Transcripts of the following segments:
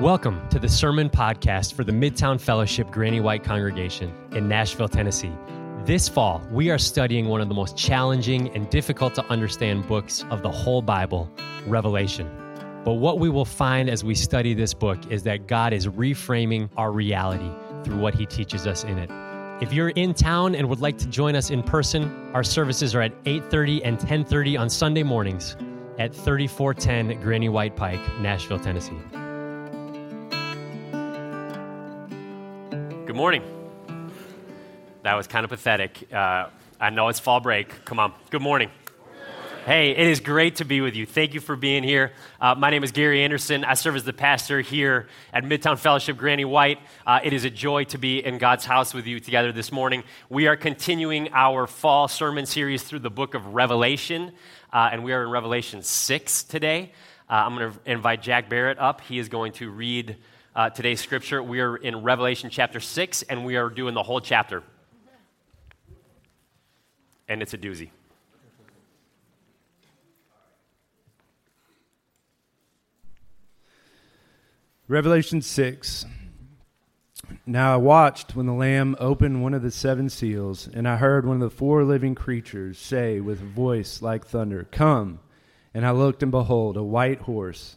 Welcome to the Sermon Podcast for the Midtown Fellowship Granny White Congregation in Nashville, Tennessee. This fall, we are studying one of the most challenging and difficult to understand books of the whole Bible, Revelation. But what we will find as we study this book is that God is reframing our reality through what he teaches us in it. If you're in town and would like to join us in person, our services are at 8:30 and 10:30 on Sunday mornings at 3410 Granny White Pike, Nashville, Tennessee. Good morning. That was kind of pathetic. Uh, I know it's fall break. Come on. Good morning. Hey, it is great to be with you. Thank you for being here. Uh, my name is Gary Anderson. I serve as the pastor here at Midtown Fellowship Granny White. Uh, it is a joy to be in God's house with you together this morning. We are continuing our fall sermon series through the book of Revelation, uh, and we are in Revelation 6 today. Uh, I'm going to invite Jack Barrett up. He is going to read uh, today's scripture. We are in Revelation chapter 6, and we are doing the whole chapter. And it's a doozy. Revelation 6. Now I watched when the Lamb opened one of the seven seals, and I heard one of the four living creatures say with a voice like thunder, Come! And I looked, and behold, a white horse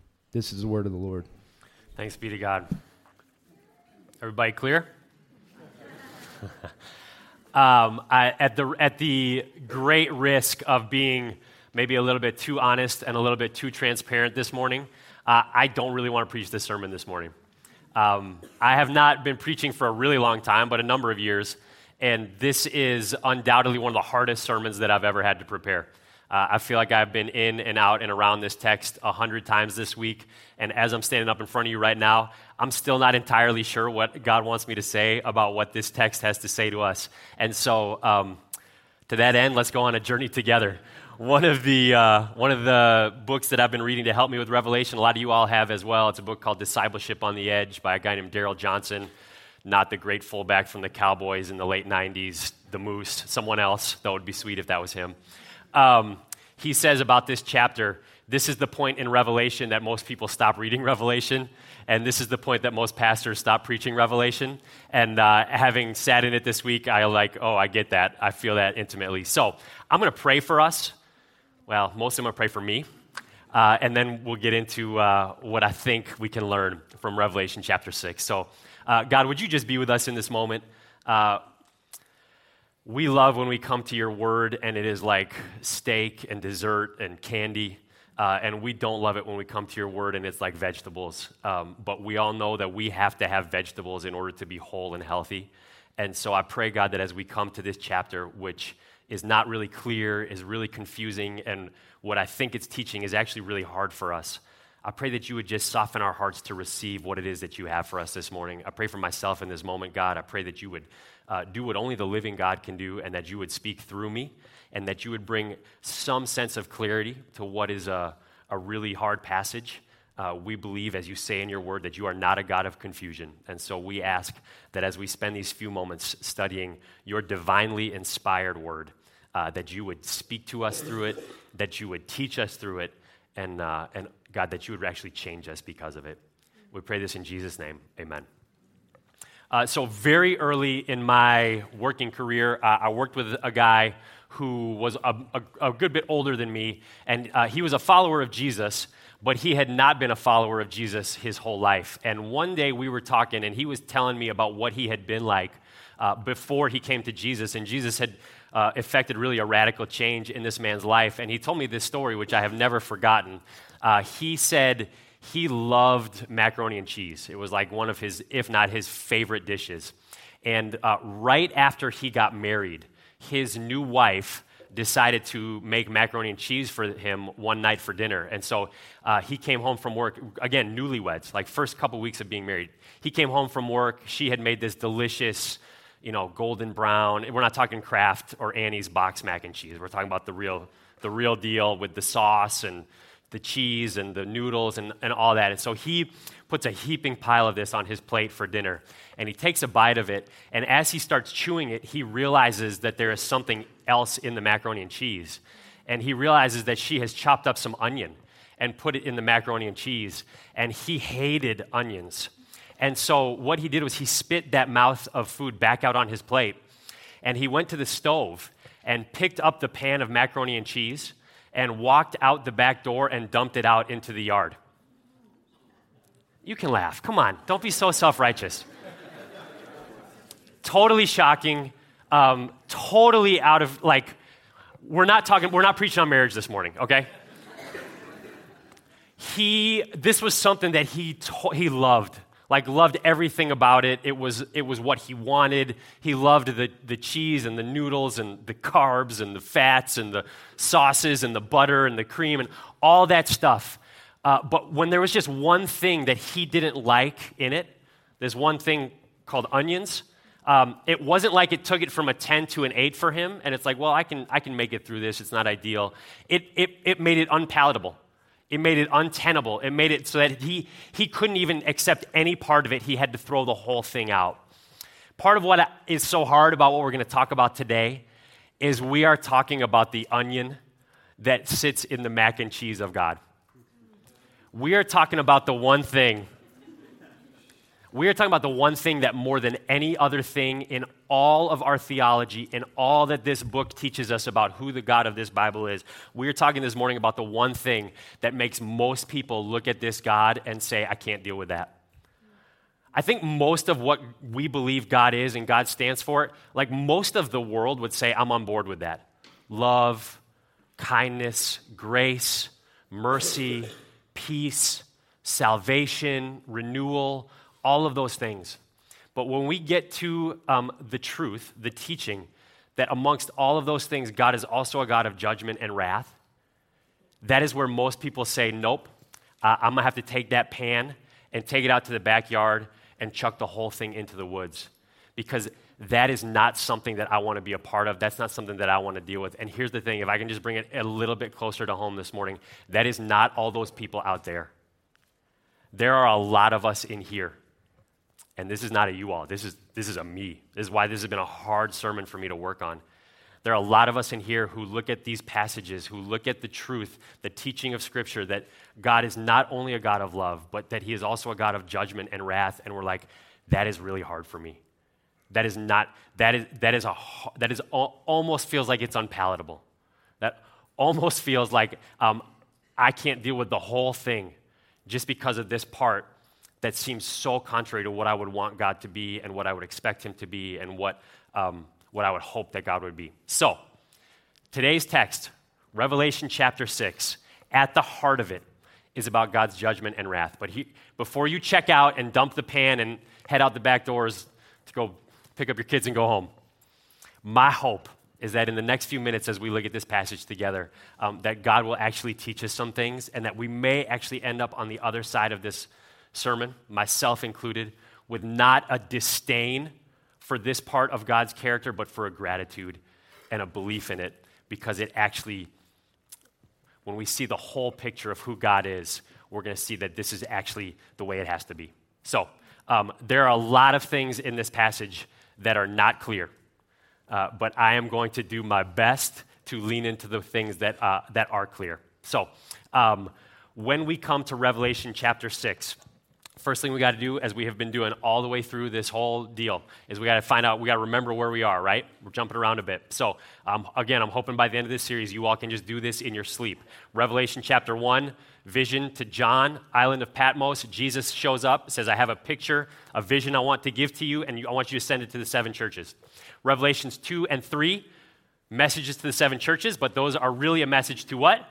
This is the word of the Lord. Thanks be to God. Everybody clear? um, I, at, the, at the great risk of being maybe a little bit too honest and a little bit too transparent this morning, uh, I don't really want to preach this sermon this morning. Um, I have not been preaching for a really long time, but a number of years, and this is undoubtedly one of the hardest sermons that I've ever had to prepare. Uh, I feel like I've been in and out and around this text a hundred times this week. And as I'm standing up in front of you right now, I'm still not entirely sure what God wants me to say about what this text has to say to us. And so, um, to that end, let's go on a journey together. One of, the, uh, one of the books that I've been reading to help me with Revelation, a lot of you all have as well. It's a book called Discipleship on the Edge by a guy named Darrell Johnson. Not the great fullback from the Cowboys in the late 90s, the Moose, someone else. That would be sweet if that was him um, he says about this chapter this is the point in Revelation that most people stop reading Revelation, and this is the point that most pastors stop preaching Revelation. And uh, having sat in it this week, I like, oh, I get that. I feel that intimately. So I'm going to pray for us. Well, most I'm going to pray for me, uh, and then we'll get into uh, what I think we can learn from Revelation chapter six. So, uh, God, would you just be with us in this moment? We love when we come to your word and it is like steak and dessert and candy. Uh, and we don't love it when we come to your word and it's like vegetables. Um, but we all know that we have to have vegetables in order to be whole and healthy. And so I pray, God, that as we come to this chapter, which is not really clear, is really confusing, and what I think it's teaching is actually really hard for us. I pray that you would just soften our hearts to receive what it is that you have for us this morning. I pray for myself in this moment, God. I pray that you would uh, do what only the living God can do and that you would speak through me and that you would bring some sense of clarity to what is a, a really hard passage. Uh, we believe, as you say in your word, that you are not a God of confusion. And so we ask that as we spend these few moments studying your divinely inspired word, uh, that you would speak to us through it, that you would teach us through it, and, uh, and God, that you would actually change us because of it. We pray this in Jesus' name. Amen. Uh, so, very early in my working career, uh, I worked with a guy who was a, a, a good bit older than me, and uh, he was a follower of Jesus, but he had not been a follower of Jesus his whole life. And one day we were talking, and he was telling me about what he had been like uh, before he came to Jesus, and Jesus had uh, effected really a radical change in this man's life. And he told me this story, which I have never forgotten. Uh, he said he loved macaroni and cheese. It was like one of his, if not his favorite dishes. And uh, right after he got married, his new wife decided to make macaroni and cheese for him one night for dinner. And so uh, he came home from work, again, newlyweds, like first couple weeks of being married. He came home from work. She had made this delicious, you know, golden brown. We're not talking Kraft or Annie's box mac and cheese. We're talking about the real, the real deal with the sauce and the cheese and the noodles and, and all that. And so he puts a heaping pile of this on his plate for dinner. And he takes a bite of it. And as he starts chewing it, he realizes that there is something else in the macaroni and cheese. And he realizes that she has chopped up some onion and put it in the macaroni and cheese. And he hated onions. And so what he did was he spit that mouth of food back out on his plate. And he went to the stove and picked up the pan of macaroni and cheese and walked out the back door and dumped it out into the yard. You can laugh. Come on. Don't be so self righteous. totally shocking. Um, totally out of, like, we're not talking, we're not preaching on marriage this morning, okay? he, this was something that he, to, he loved like loved everything about it. It was, it was what he wanted. He loved the, the cheese and the noodles and the carbs and the fats and the sauces and the butter and the cream and all that stuff. Uh, but when there was just one thing that he didn't like in it, there's one thing called onions. Um, it wasn't like it took it from a 10 to an 8 for him, and it's like, well, I can, I can make it through this. It's not ideal. It, it, it made it unpalatable. It made it untenable. It made it so that he, he couldn't even accept any part of it. He had to throw the whole thing out. Part of what is so hard about what we're going to talk about today is we are talking about the onion that sits in the mac and cheese of God. We are talking about the one thing we are talking about the one thing that more than any other thing in all of our theology, in all that this book teaches us about who the God of this Bible is, we are talking this morning about the one thing that makes most people look at this God and say, I can't deal with that. I think most of what we believe God is and God stands for, it, like most of the world would say, I'm on board with that. Love, kindness, grace, mercy, peace, salvation, renewal all of those things. But when we get to um, the truth, the teaching, that amongst all of those things, God is also a God of judgment and wrath, that is where most people say, Nope, uh, I'm gonna have to take that pan and take it out to the backyard and chuck the whole thing into the woods. Because that is not something that I wanna be a part of. That's not something that I wanna deal with. And here's the thing if I can just bring it a little bit closer to home this morning, that is not all those people out there. There are a lot of us in here and this is not a you all, this is, this is a me. This is why this has been a hard sermon for me to work on. There are a lot of us in here who look at these passages, who look at the truth, the teaching of Scripture, that God is not only a God of love, but that He is also a God of judgment and wrath. And we're like, that is really hard for me. That is not, that is, that is, a, that is almost feels like it's unpalatable. That almost feels like um, I can't deal with the whole thing just because of this part that seems so contrary to what I would want God to be and what I would expect Him to be and what, um, what I would hope that God would be. So, today's text, Revelation chapter 6, at the heart of it is about God's judgment and wrath. But he, before you check out and dump the pan and head out the back doors to go pick up your kids and go home, my hope is that in the next few minutes, as we look at this passage together, um, that God will actually teach us some things and that we may actually end up on the other side of this sermon, myself included, with not a disdain for this part of God's character, but for a gratitude and a belief in it because it actually, when we see the whole picture of who God is, we're going to see that this is actually the way it has to be. So, um, there are a lot of things in this passage that are not clear, uh, but I am going to do my best to lean into the things that, uh, that are clear. So, um, when we come to Revelation chapter 6, First thing we got to do, as we have been doing all the way through this whole deal, is we got to find out, we got to remember where we are, right? We're jumping around a bit. So, um, again, I'm hoping by the end of this series, you all can just do this in your sleep. Revelation chapter 1, vision to John, island of Patmos. Jesus shows up, says, I have a picture, a vision I want to give to you, and I want you to send it to the seven churches. Revelations 2 and 3, messages to the seven churches, but those are really a message to what?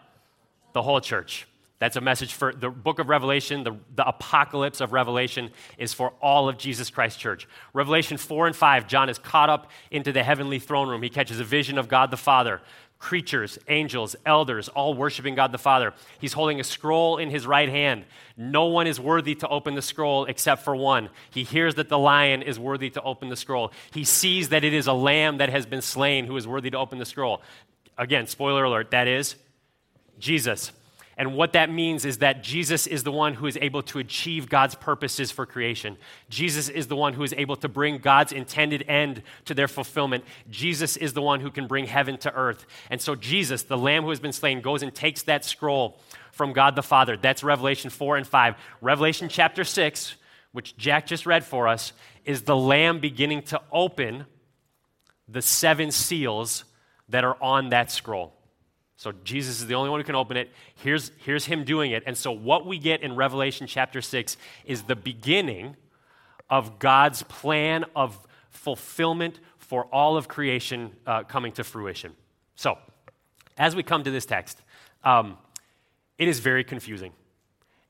The whole church. That's a message for the book of Revelation, the, the apocalypse of Revelation is for all of Jesus Christ Church. Revelation 4 and 5, John is caught up into the heavenly throne room. He catches a vision of God the Father, creatures, angels, elders, all worshiping God the Father. He's holding a scroll in his right hand. No one is worthy to open the scroll except for one. He hears that the lion is worthy to open the scroll. He sees that it is a lamb that has been slain who is worthy to open the scroll. Again, spoiler alert, that is Jesus. And what that means is that Jesus is the one who is able to achieve God's purposes for creation. Jesus is the one who is able to bring God's intended end to their fulfillment. Jesus is the one who can bring heaven to earth. And so, Jesus, the Lamb who has been slain, goes and takes that scroll from God the Father. That's Revelation 4 and 5. Revelation chapter 6, which Jack just read for us, is the Lamb beginning to open the seven seals that are on that scroll. So Jesus is the only one who can open it. Here's, here's him doing it. And so what we get in Revelation chapter 6 is the beginning of God's plan of fulfillment for all of creation uh, coming to fruition. So, as we come to this text, um, it is very confusing.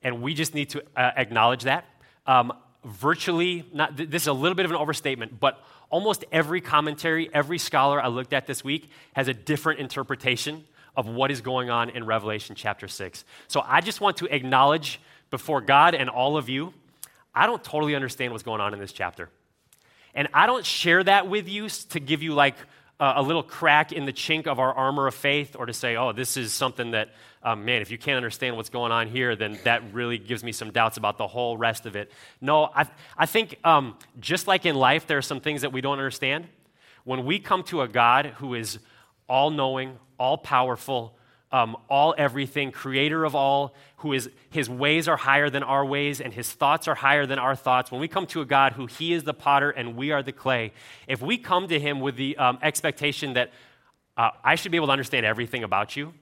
And we just need to uh, acknowledge that. Um, virtually, not, this is a little bit of an overstatement, but almost every commentary, every scholar I looked at this week has a different interpretation of what is going on in Revelation chapter 6. So I just want to acknowledge before God and all of you, I don't totally understand what's going on in this chapter. And I don't share that with you to give you like a, a little crack in the chink of our armor of faith or to say, oh, this is something that, um, man, if you can't understand what's going on here, then that really gives me some doubts about the whole rest of it. No, I, I think um, just like in life, there are some things that we don't understand. When we come to a God who is all knowing, all powerful, um, all everything, creator of all, who is his ways are higher than our ways and his thoughts are higher than our thoughts. When we come to a God who he is the potter and we are the clay, if we come to him with the um, expectation that uh, I should be able to understand everything about you,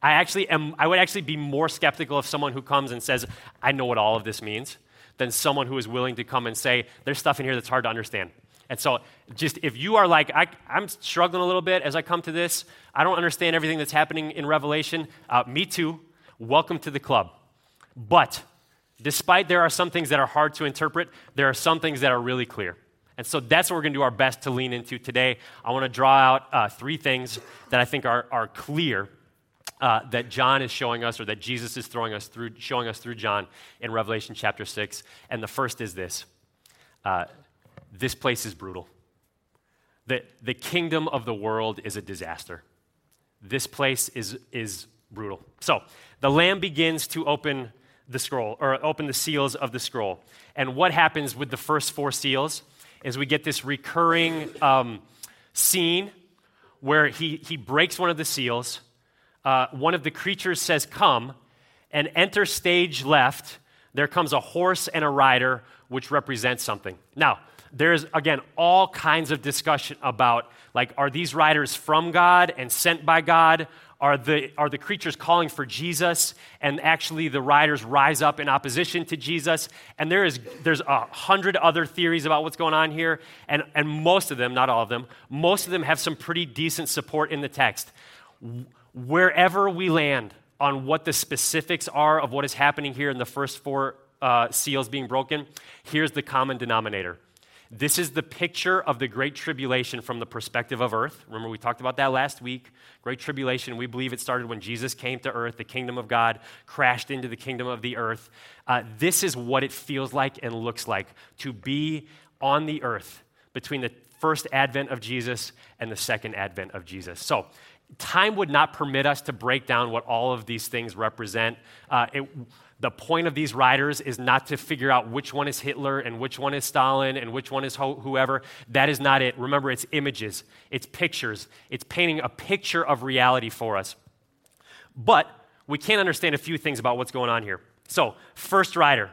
I actually am, I would actually be more skeptical of someone who comes and says, I know what all of this means, than someone who is willing to come and say, there's stuff in here that's hard to understand. And so, just if you are like, I, am struggling a little bit as I come to this, I don't understand everything that's happening in Revelation, uh, me too. Welcome to the club. But despite there are some things that are hard to interpret, there are some things that are really clear. And so that's what we're going to do our best to lean into today. I want to draw out uh, three things that I think are, are clear uh, that John is showing us, or that Jesus is throwing us through, showing us through John in Revelation chapter 6. And the first is this uh, this place is brutal. The, the kingdom of the world is a disaster. This place is, is brutal. So the Lamb begins to open the scroll, or open the seals of the scroll. And what happens with the first four seals is we get this recurring um, scene where he, he breaks one of the seals. Uh, one of the creatures says, Come, and enter stage left. There comes a horse and a rider, which represents something. Now, there's again all kinds of discussion about like are these riders from god and sent by god? Are the, are the creatures calling for jesus? And actually the riders rise up in opposition to jesus. And there is there's a hundred other theories about what's going on here. And, and most of them not all of them most of them have some pretty decent support in the text. Wherever we land on what the specifics are of what is happening here in the first four uh, seals being broken here's the common denominator this is the picture of the Great Tribulation from the perspective of earth. Remember, we talked about that last week. Great Tribulation, we believe it started when Jesus came to earth. The kingdom of God crashed into the kingdom of the earth. Uh, this is what it feels like and looks like to be on the earth between the first advent of Jesus and the second advent of Jesus. So, time would not permit us to break down what all of these things represent. Uh, it, the point of these riders is not to figure out which one is Hitler and which one is Stalin and which one is ho- whoever. That is not it. Remember, it's images, it's pictures, it's painting a picture of reality for us. But we can't understand a few things about what's going on here. So, first rider,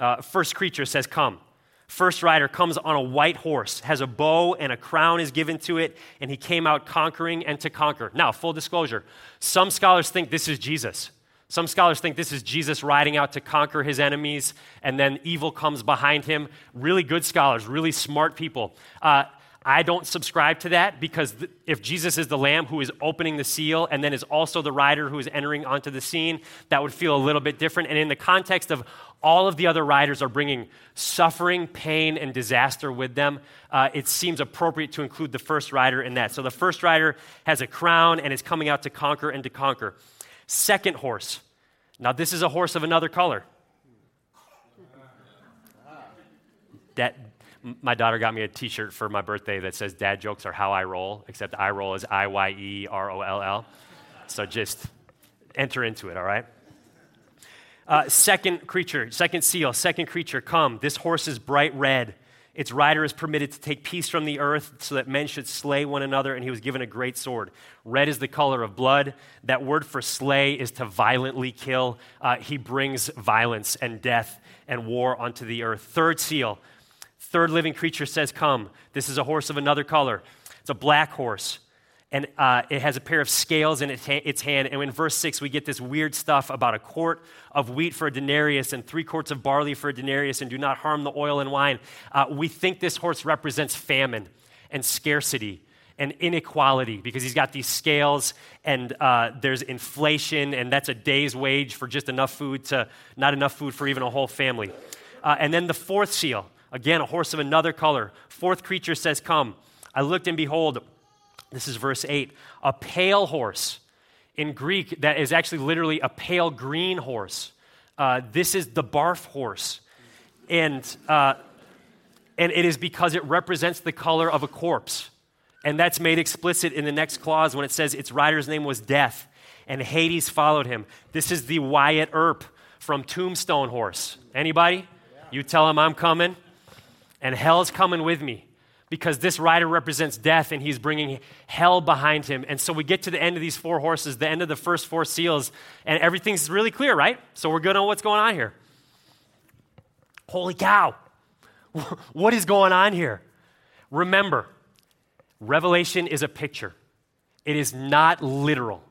uh, first creature says, Come. First rider comes on a white horse, has a bow, and a crown is given to it, and he came out conquering and to conquer. Now, full disclosure, some scholars think this is Jesus. Some scholars think this is Jesus riding out to conquer his enemies, and then evil comes behind him. Really good scholars, really smart people. Uh, I don't subscribe to that because th- if Jesus is the lamb who is opening the seal and then is also the rider who is entering onto the scene, that would feel a little bit different. And in the context of all of the other riders are bringing suffering, pain, and disaster with them, uh, it seems appropriate to include the first rider in that. So the first rider has a crown and is coming out to conquer and to conquer. Second horse. Now, this is a horse of another color. That, my daughter got me a t shirt for my birthday that says, Dad jokes are how I roll, except I roll is I Y E R O L L. So just enter into it, all right? Uh, second creature, second seal, second creature, come. This horse is bright red. Its rider is permitted to take peace from the earth so that men should slay one another, and he was given a great sword. Red is the color of blood. That word for slay is to violently kill. Uh, he brings violence and death and war onto the earth. Third seal, third living creature says, Come. This is a horse of another color. It's a black horse and uh, it has a pair of scales in its hand. And in verse 6, we get this weird stuff about a quart of wheat for a denarius and three quarts of barley for a denarius, and do not harm the oil and wine. Uh, we think this horse represents famine and scarcity and inequality because he's got these scales and uh, there's inflation, and that's a day's wage for just enough food to not enough food for even a whole family. Uh, and then the fourth seal, again, a horse of another color. Fourth creature says, Come. I looked and behold, this is verse 8. A pale horse. In Greek, that is actually literally a pale green horse. Uh, this is the barf horse. And, uh, and it is because it represents the color of a corpse. And that's made explicit in the next clause when it says its rider's name was Death, and Hades followed him. This is the Wyatt Earp from Tombstone Horse. Anybody? You tell him I'm coming, and hell's coming with me because this rider represents death and he's bringing hell behind him. And so we get to the end of these four horses, the end of the first four seals, and everything's really clear, right? So we're good on what's going on here. Holy cow. What is going on here? Remember, Revelation is a picture, it is not literal.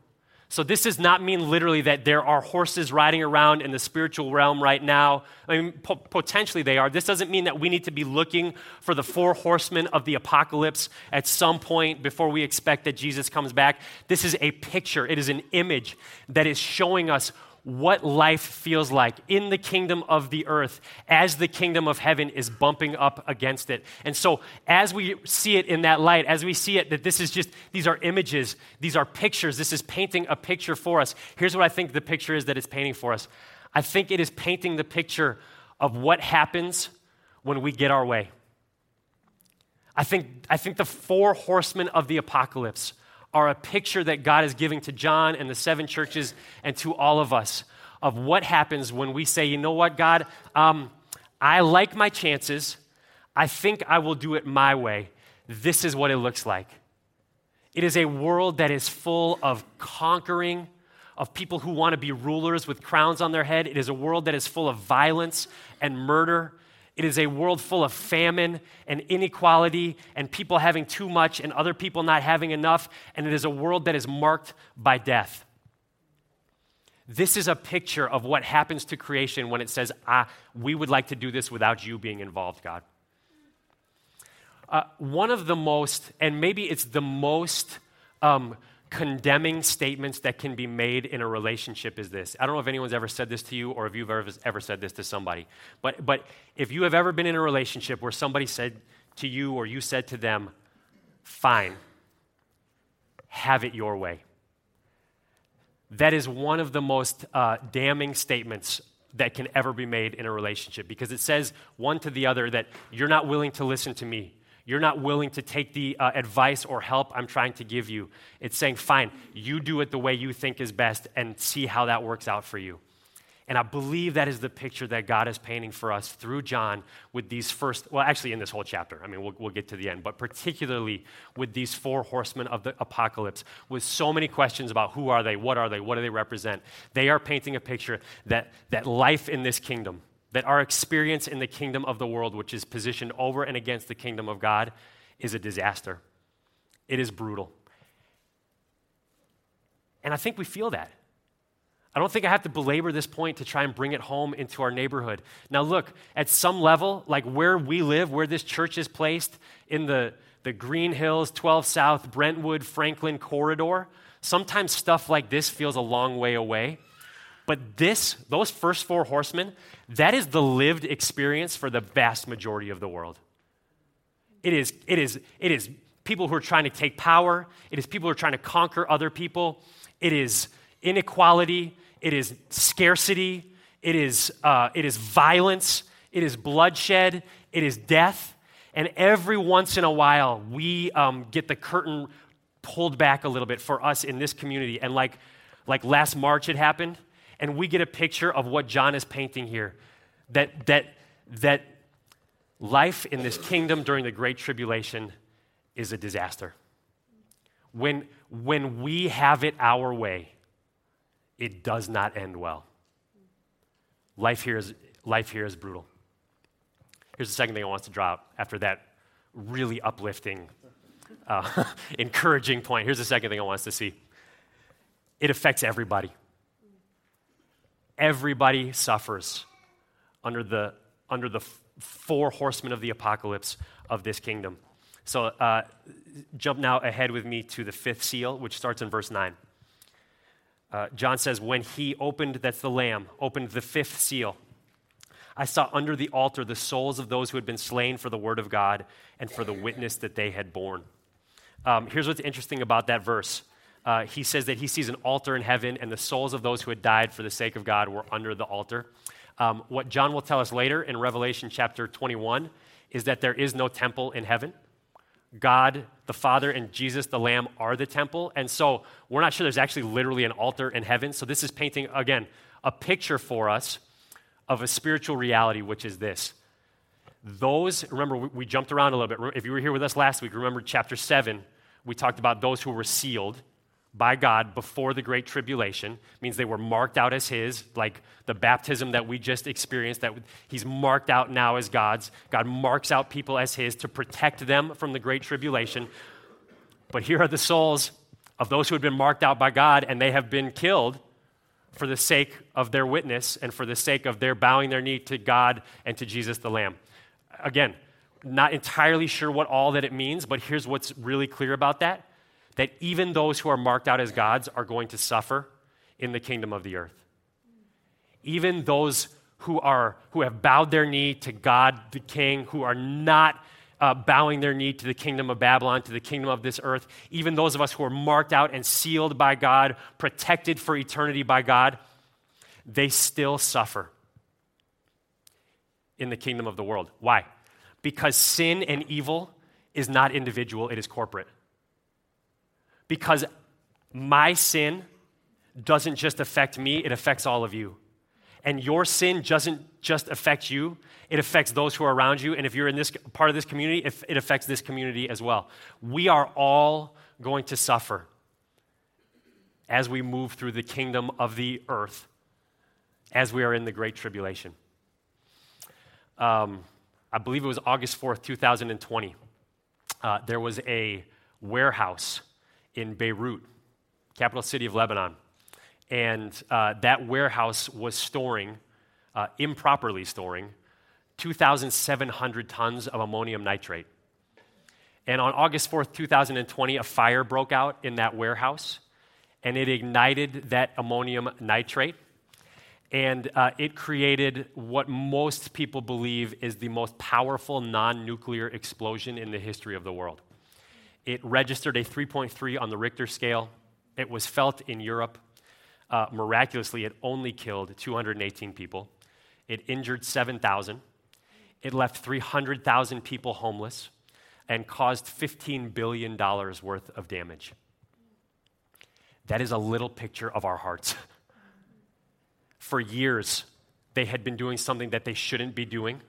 So, this does not mean literally that there are horses riding around in the spiritual realm right now. I mean, po- potentially they are. This doesn't mean that we need to be looking for the four horsemen of the apocalypse at some point before we expect that Jesus comes back. This is a picture, it is an image that is showing us what life feels like in the kingdom of the earth as the kingdom of heaven is bumping up against it. And so, as we see it in that light, as we see it that this is just, these are images, these are pictures, this is painting a picture for us. Here's what I think the picture is that it's painting for us I think it is painting the picture of what happens when we get our way. I think, I think the four horsemen of the apocalypse are a picture that God is giving to John and the seven churches and to all of us of what happens when we say, you know what, God, um, I like my chances. I think I will do it my way. This is what it looks like. It is a world that is full of conquering, of people who want to be rulers with crowns on their head. It is a world that is full of violence and murder. It is a world full of famine and inequality and people having too much and other people not having enough. And it is a world that is marked by death. This is a picture of what happens to creation when it says, ah, we would like to do this without you being involved, God. Uh, one of the most, and maybe it's the most um, condemning statements that can be made in a relationship is this. I don't know if anyone's ever said this to you or if you've ever, ever said this to somebody, but, but if you have ever been in a relationship where somebody said to you or you said to them, fine, have it your way. That is one of the most uh, damning statements that can ever be made in a relationship because it says one to the other that you're not willing to listen to me. You're not willing to take the uh, advice or help I'm trying to give you. It's saying, fine, you do it the way you think is best and see how that works out for you. And I believe that is the picture that God is painting for us through John with these first, well, actually, in this whole chapter. I mean, we'll, we'll get to the end, but particularly with these four horsemen of the apocalypse, with so many questions about who are they, what are they, what do they represent. They are painting a picture that, that life in this kingdom, that our experience in the kingdom of the world, which is positioned over and against the kingdom of God, is a disaster. It is brutal. And I think we feel that. I don't think I have to belabor this point to try and bring it home into our neighborhood. Now, look, at some level, like where we live, where this church is placed in the, the Green Hills, 12 South, Brentwood, Franklin corridor, sometimes stuff like this feels a long way away. But this, those first four horsemen, that is the lived experience for the vast majority of the world. It is, it is, it is people who are trying to take power, it is people who are trying to conquer other people, it is inequality, it is scarcity, it is, uh, it is violence, it is bloodshed, it is death. And every once in a while, we um, get the curtain pulled back a little bit for us in this community. And like, like last March, it happened, and we get a picture of what John is painting here that, that, that life in this kingdom during the Great Tribulation is a disaster. When, when we have it our way, it does not end well. Life here is, life here is brutal. Here's the second thing I want to draw out after that really uplifting, uh, encouraging point. Here's the second thing I want us to see it affects everybody. Everybody suffers under the, under the four horsemen of the apocalypse of this kingdom. So, uh, jump now ahead with me to the fifth seal, which starts in verse 9. Uh, John says, when he opened, that's the Lamb, opened the fifth seal, I saw under the altar the souls of those who had been slain for the word of God and for the witness that they had borne. Um, here's what's interesting about that verse. Uh, he says that he sees an altar in heaven, and the souls of those who had died for the sake of God were under the altar. Um, what John will tell us later in Revelation chapter 21 is that there is no temple in heaven. God the Father and Jesus the Lamb are the temple. And so we're not sure there's actually literally an altar in heaven. So this is painting, again, a picture for us of a spiritual reality, which is this. Those, remember, we, jumped around a little bit. If you were here with us last week, remember chapter 7, we talked about those who were sealed by God before the Great Tribulation. means they were marked out as His, like the baptism that we just experienced, that He's marked out now as God's. God marks out people as His to protect them from the Great Tribulation. But here are the souls of those who had been marked out by God, and they have been killed for the sake of their witness and for the sake of their bowing their knee to God and to Jesus the Lamb. Again, not entirely sure what all that it means, but here's what's really clear about that that even those who are marked out as gods are going to suffer in the kingdom of the earth. Even those who, are, who have bowed their knee to God the King, who are not uh, bowing their knee to the kingdom of Babylon, to the kingdom of this earth, even those of us who are marked out and sealed by God, protected for eternity by God, they still suffer in the kingdom of the world. Why? Because sin and evil is not individual, it is corporate because my sin doesn't just affect me, it affects all of you. And your sin doesn't just affect you, it affects those who are around you. And if you're in this part of this community, it affects this community as well. We are all going to suffer as we move through the kingdom of the earth, as we are in the Great Tribulation. Um, I believe it was August 4th, 2020. Uh, there was a warehouse in Beirut, capital city of Lebanon. And uh, that warehouse was storing, uh, improperly storing, 2,700 tons of ammonium nitrate. And on August 4th, 2020, a fire broke out in that warehouse and it ignited that ammonium nitrate. And uh, it created what most people believe is the most powerful non nuclear explosion in the history of the world. It registered a 3.3 on the Richter scale. It was felt in Europe. Uh, miraculously, it only killed 218 people. It injured 7,000. It left 300,000 people homeless and caused $15 billion worth of damage. That is a little picture of our hearts. For years, they had been doing something that they shouldn't be doing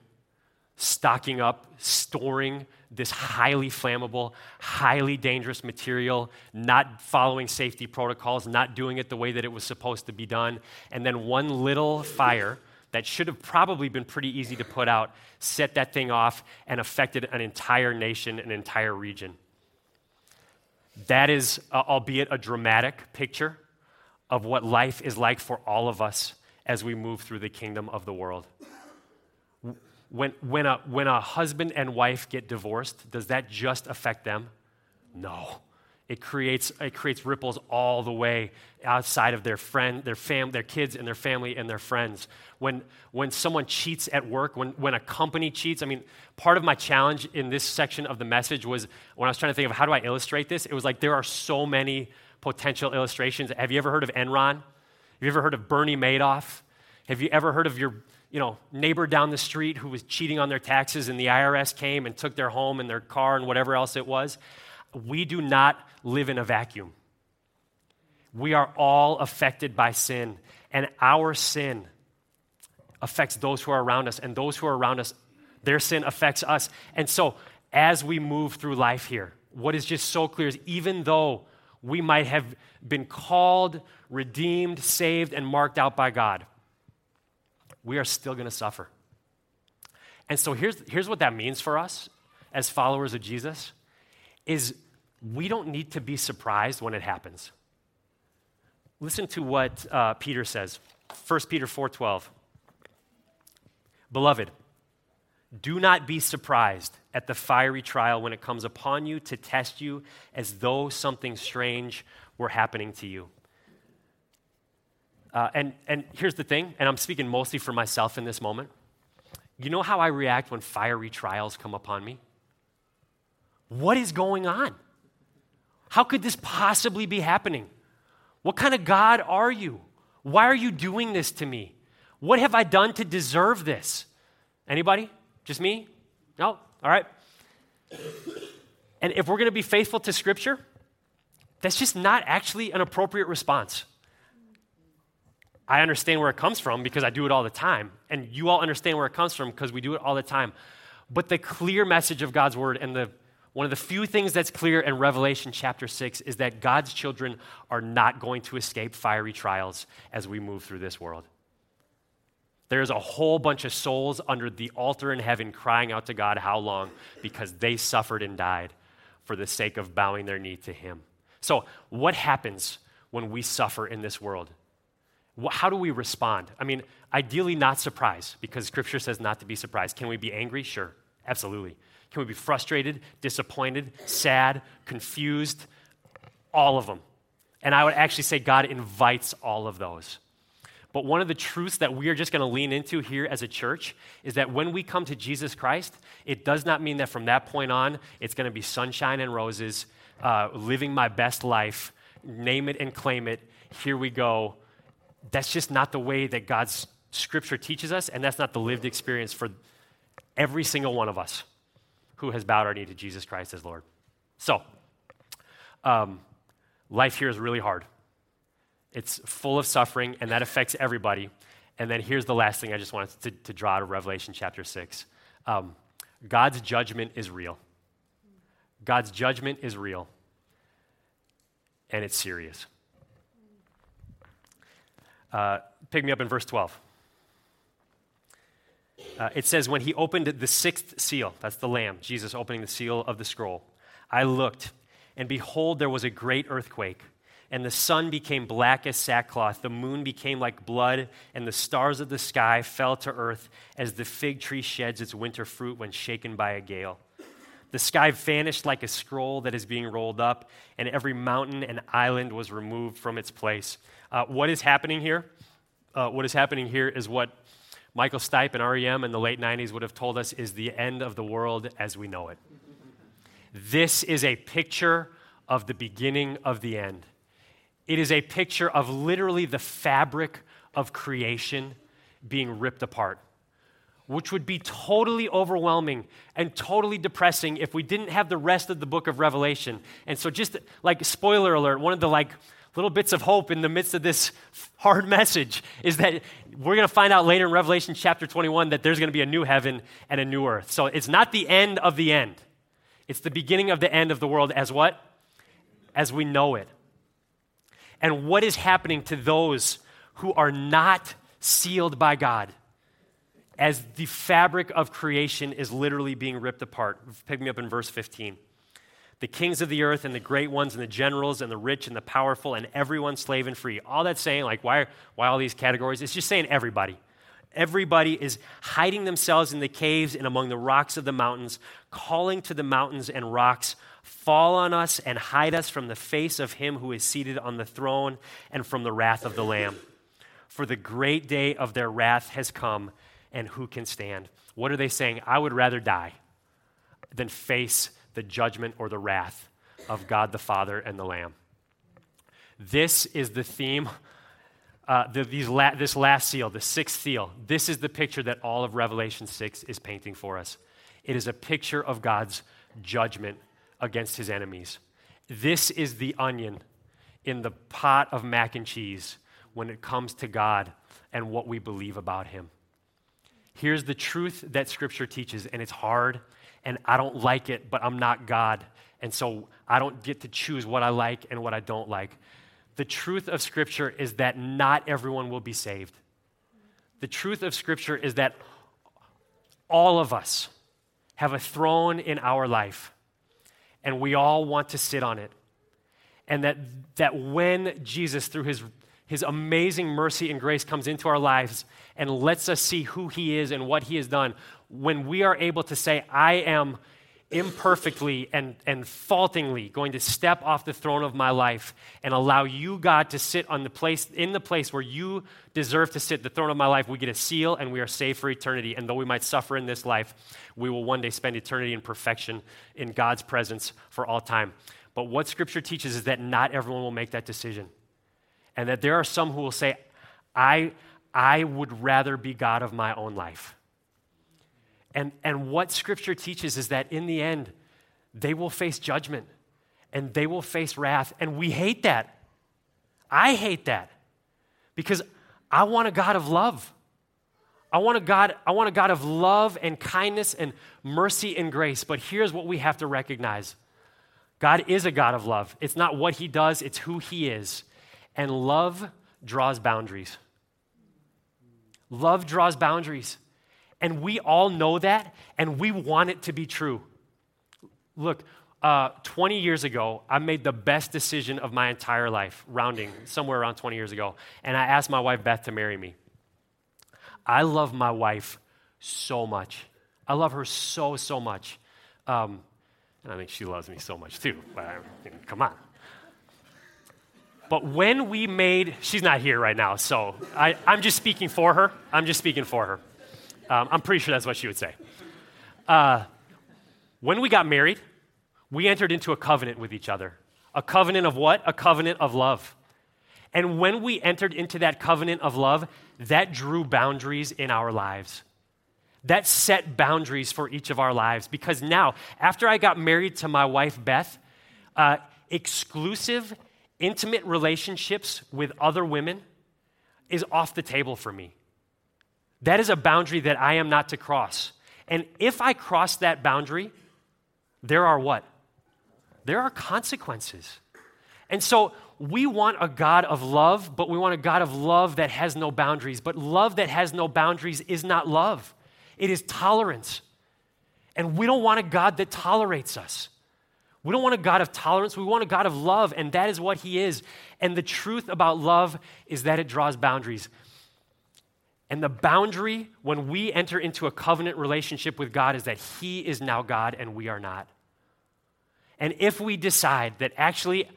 stocking up, storing this highly flammable, highly dangerous material, not following safety protocols, not doing it the way that it was supposed to be done. And then one little fire that should have probably been pretty easy to put out set that thing off and affected an entire nation, an entire region. That is, uh, albeit a dramatic picture of what life is like for all of us as we move through the kingdom of the world. When, when, a, when a husband and wife get divorced, does that just affect them? No. It creates, it creates ripples all the way outside of their friend, their fam, their kids and their family and their friends. When, when someone cheats at work, when, when a company cheats, I mean, part of my challenge in this section of the message was when I was trying to think of how do I illustrate this, it was like there are so many potential illustrations. Have you ever heard of Enron? Have you ever heard of Bernie Madoff? Have you ever heard of your you know, neighbor down the street who was cheating on their taxes and the IRS came and took their home and their car and whatever else it was? we do not live in a vacuum. We are all affected by sin, and our sin affects those who are around us, and those who are around us, their sin affects us. And so, as we move through life here, what is just so clear is even though we might have been called, redeemed, saved, and marked out by God, we are still going to suffer. And so here's, here's what that means for us as followers of Jesus is we don't need to be surprised when it happens. Listen to what uh, Peter says 1 Peter 4:12. Beloved, do not be surprised at the fiery trial when it comes upon you to test you as though something strange were happening to you. Uh, and, and here's the thing, and I'm speaking mostly for myself in this moment. You know how I react when fiery trials come upon me? What is going on? How could this possibly be happening? What kind of God are you? Why are you doing this to me? What have I done to deserve this? Anybody? Just me? No? All right. And if we're going to be faithful to Scripture, that's just not actually an appropriate response. I understand where it comes from because I do it all the time. And you all understand where it comes from because we do it all the time. But the clear message of God's word and the one of the few things that's clear in Revelation chapter 6 is that God's children are not going to escape fiery trials as we move through this world. There's a whole bunch of souls under the altar in heaven crying out to God, How long? Because they suffered and died for the sake of bowing their knee to Him. So, what happens when we suffer in this world? How do we respond? I mean, ideally, not surprised, because Scripture says not to be surprised. Can we be angry? Sure, absolutely. Can we be frustrated, disappointed, sad, confused? All of them. And I would actually say God invites all of those. But one of the truths that we are just going to lean into here as a church is that when we come to Jesus Christ, it does not mean that from that point on, it's going to be sunshine and roses, uh, living my best life, name it and claim it, here we go. That's just not the way that God's scripture teaches us, and that's not the lived experience for every single one of us who has bowed our knee to Jesus Christ as Lord. So, um, life here is really hard. It's full of suffering, and that affects everybody. And then here's the last thing I just wanted to, to draw out of Revelation chapter 6 um, God's judgment is real. God's judgment is real. and it's serious. Uh, pick me up in verse 12. Uh, it says, When he opened the sixth seal, that's the Lamb, Jesus opening the seal of the scroll, I looked, and behold, there was a great earthquake and the sun became black as sackcloth, the moon became like blood, and the stars of the sky fell to earth as the fig tree sheds its winter fruit when shaken by a gale. The sky vanished like a scroll that is being rolled up, and every mountain and island was removed from its place. Uh, what is happening here? Uh, what is happening here is what Michael Stipe and REM in the late 90s would have told us is the end of the world as we know it. This is a picture of the beginning of the end. It is a picture of literally the fabric of creation being ripped apart, which would be totally overwhelming and totally depressing if we didn't have the rest of the book of Revelation. And so, just like spoiler alert, one of the like little bits of hope in the midst of this hard message is that we're going to find out later in Revelation chapter 21 that there's going to be a new heaven and a new earth. So it's not the end of the end. It's the beginning of the end of the world as what? As we know it and what is happening to those who are not sealed by God as the fabric of creation is literally being ripped apart. Pick me up in verse 15. The kings of the earth and the great ones and the generals and the rich and the powerful and everyone slave and free. All that's saying, like, why, why all these categories? It's just saying everybody. Everybody is hiding themselves in the caves and among the rocks of the mountains, calling to the mountains and rocks Fall on us and hide us from the face of him who is seated on the throne and from the wrath of the Lamb. For the great day of their wrath has come, and who can stand? What are they saying? I would rather die than face the judgment or the wrath of God the Father and the Lamb. This is the theme. Uh, the, la- this last seal, the sixth seal, this is the picture that all of Revelation 6 is painting for us. It is a picture of God's judgment against his enemies. This is the onion in the pot of mac and cheese when it comes to God and what we believe about him. Here's the truth that Scripture teaches, and it's hard, and I don't like it, but I'm not God. And so I don't get to choose what I like and what I don't like. The truth of Scripture is that not everyone will be saved. The truth of Scripture is that all of us have a throne in our life and we all want to sit on it. And that, that when Jesus, through his, his amazing mercy and grace, comes into our lives and lets us see who he is and what he has done, when we are able to say, I am imperfectly and, and faultingly going to step off the throne of my life and allow you, God, to sit on the place in the place where you deserve to sit, the throne of my life, we get a seal and we are saved for eternity. And though we might suffer in this life, we will one day spend eternity in perfection in God's presence for all time. But what scripture teaches is that not everyone will make that decision. And that there are some who will say, I, I would rather be God of my own life. And, and what Scripture teaches is that in the end, they will face judgment and they will face wrath. And we hate that. I hate that because I want a God of love. I want a God, I want a God of love and kindness and mercy and grace. But here's what we have to recognize God is a God of love. It's not what he does, it's who he is. And love draws boundaries. Love draws boundaries. And we all know that, and we want it to be true. Look, uh, 20 years ago, I made the best decision of my entire life, rounding somewhere around 20 years ago. And I asked my wife, Beth, to marry me. I love my wife so much. I love her so, so much. Um, and I think she loves me so much too. But I mean, come on. But when we made, she's not here right now, so I, I'm just speaking for her. I'm just speaking for her. Um, I'm pretty sure that's what she would say. Uh, when we got married, we entered into a covenant with each other. A covenant of what? A covenant of love. And when we entered into that covenant of love, that drew boundaries in our lives. That set boundaries for each of our lives. Because now, after I got married to my wife, Beth, uh, exclusive, intimate relationships with other women is off the table for me. That is a boundary that I am not to cross. And if I cross that boundary, there are what? There are consequences. And so we want a God of love, but we want a God of love that has no boundaries. But love that has no boundaries is not love, it is tolerance. And we don't want a God that tolerates us. We don't want a God of tolerance. We want a God of love, and that is what He is. And the truth about love is that it draws boundaries. And the boundary when we enter into a covenant relationship with God is that He is now God and we are not. And if we decide that actually,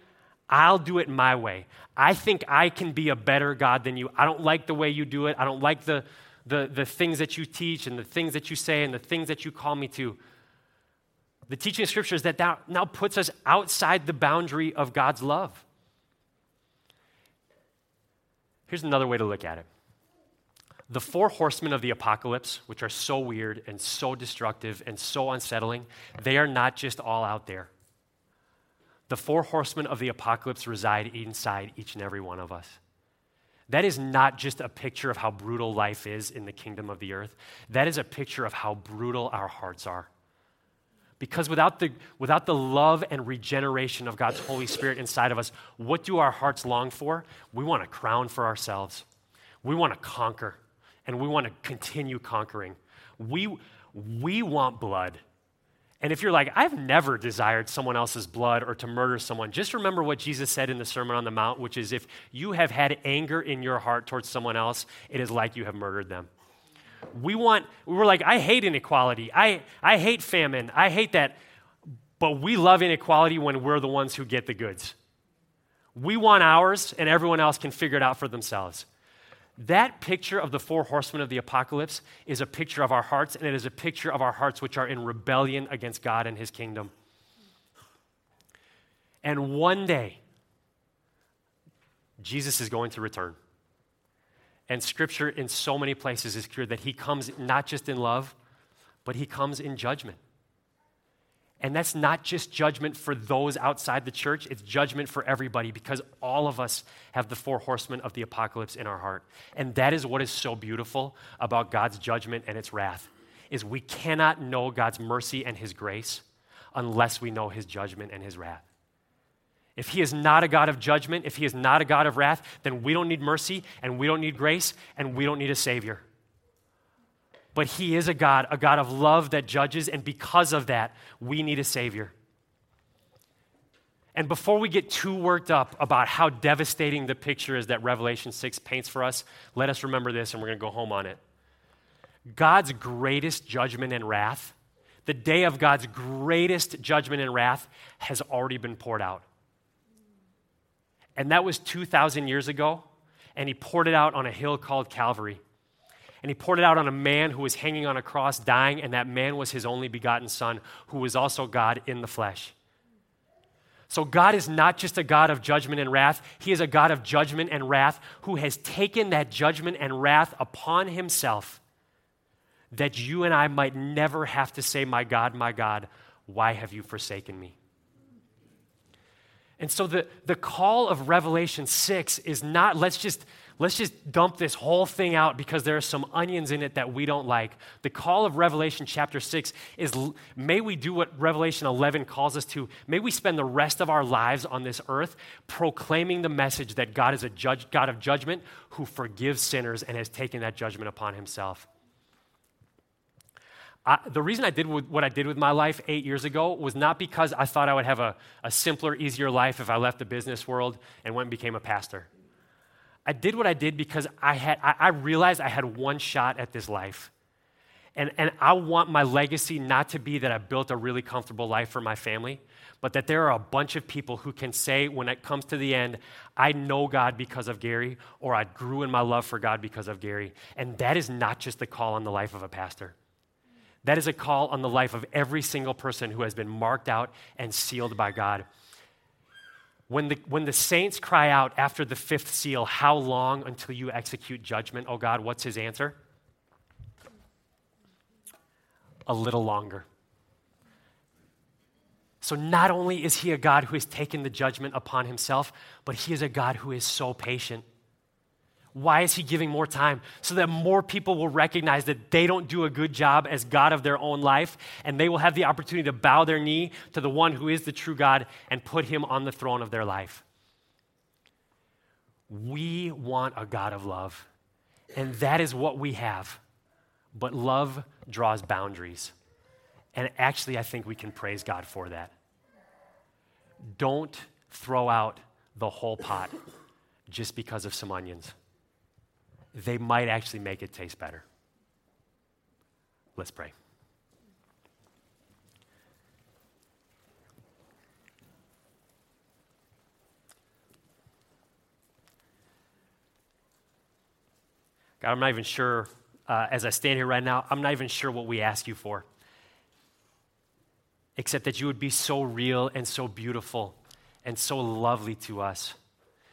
I'll do it my way, I think I can be a better God than you, I don't like the way you do it, I don't like the, the, the things that you teach and the things that you say and the things that you call me to. The teaching of Scripture is that that now puts us outside the boundary of God's love. Here's another way to look at it the four horsemen of the apocalypse, which are so weird and so destructive and so unsettling, they are not just all out there. The four horsemen of the apocalypse reside inside each and every one of us. That is not just a picture of how brutal life is in the kingdom of the earth. That is a picture of how brutal our hearts are. Because without the, without the love and regeneration of God's Holy Spirit inside of us, what do our hearts long for? We want a crown for ourselves. We want to conquer, and we want to continue conquering. We, we want blood. And if you're like, I've never desired someone else's blood or to murder someone, just remember what Jesus said in the Sermon on the Mount, which is if you have had anger in your heart towards someone else, it is like you have murdered them. We want, we're like, I hate inequality. I, I hate famine. I hate that. But we love inequality when we're the ones who get the goods. We want ours, and everyone else can figure it out for themselves. That picture of the four horsemen of the apocalypse is a picture of our hearts, and it is a picture of our hearts which are in rebellion against God and his kingdom. And one day, Jesus is going to return. And scripture in so many places is clear that he comes not just in love, but he comes in judgment. And that's not just judgment for those outside the church, it's judgment for everybody because all of us have the four horsemen of the apocalypse in our heart. And that is what is so beautiful about God's judgment and its wrath is we cannot know God's mercy and his grace unless we know his judgment and his wrath. If he is not a God of judgment, if he is not a God of wrath, then we don't need mercy and we don't need grace and we don't need a savior. But He is a God, a God of love that judges, and because of that, we need a Savior. And before we get too worked up about how devastating the picture is that Revelation 6 paints for us, let us remember this and we're going to go home on it. God's greatest judgment and wrath, the day of God's greatest judgment and wrath, has already been poured out. And that was 2,000 years ago, and He poured it out on a hill called Calvary and he poured it out on a man who was hanging on a cross, dying, and that man was his only begotten Son, who was also God in the flesh. So, God is not just a God of judgment and wrath, He is a God of judgment and wrath who has taken that judgment and wrath upon Himself that you and I might never have to say, My God, my God, why have you forsaken me? And so, the, the call of Revelation 6 is not let's just let's just dump this whole thing out because there are some onions in it that we don't like. The call of Revelation chapter 6 is may we do what Revelation 11 calls us to. May we spend the rest of our lives on this earth proclaiming the message that God is a judge, God of judgment who forgives sinners and has taken that judgment upon himself. I, the reason I did what I did with my life eight years ago was not because I thought I would have a, a simpler, easier life if I left the business world and went and became a pastor. I did what I did because I, had, I, I realized I had one shot at this life. And, and I want my legacy not to be that I built a really comfortable life for my family, but that there are a bunch of people who can say, when it comes to the end, I know God because of Gary, or I grew in my love for God because of Gary. And that is not just the call on the life of a pastor. That is a call on the life of every single person who has been marked out and sealed by God. When the, when the saints cry out after the fifth seal, How long until you execute judgment, oh God? What's his answer? A little longer. So, not only is he a God who has taken the judgment upon himself, but he is a God who is so patient. Why is he giving more time? So that more people will recognize that they don't do a good job as God of their own life, and they will have the opportunity to bow their knee to the one who is the true God and put him on the throne of their life. We want a God of love, and that is what we have. But love draws boundaries. And actually, I think we can praise God for that. Don't throw out the whole pot just because of some onions. They might actually make it taste better. Let's pray. God, I'm not even sure, uh, as I stand here right now, I'm not even sure what we ask you for. Except that you would be so real and so beautiful and so lovely to us.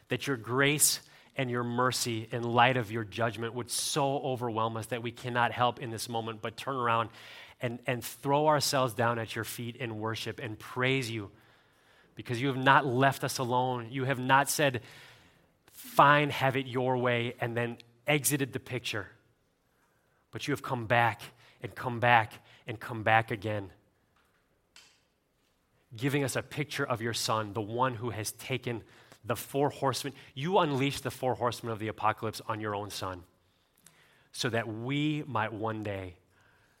That your grace and your mercy, in light of your judgment, would so overwhelm us that we cannot help in this moment but turn around and, and throw ourselves down at your feet in worship and praise you because you have not left us alone. You have not said, Fine, have it your way, and then exited the picture, but you have come back and come back and come back again, giving us a picture of your son, the one who has taken the four horsemen. You unleash the four horsemen of the apocalypse on your own son so that we might one day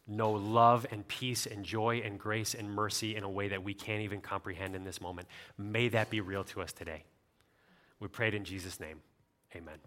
know love and peace and joy and grace and mercy in a way that we can't even comprehend in this moment. May that be real to us today. We prayed in Jesus' name. Amen.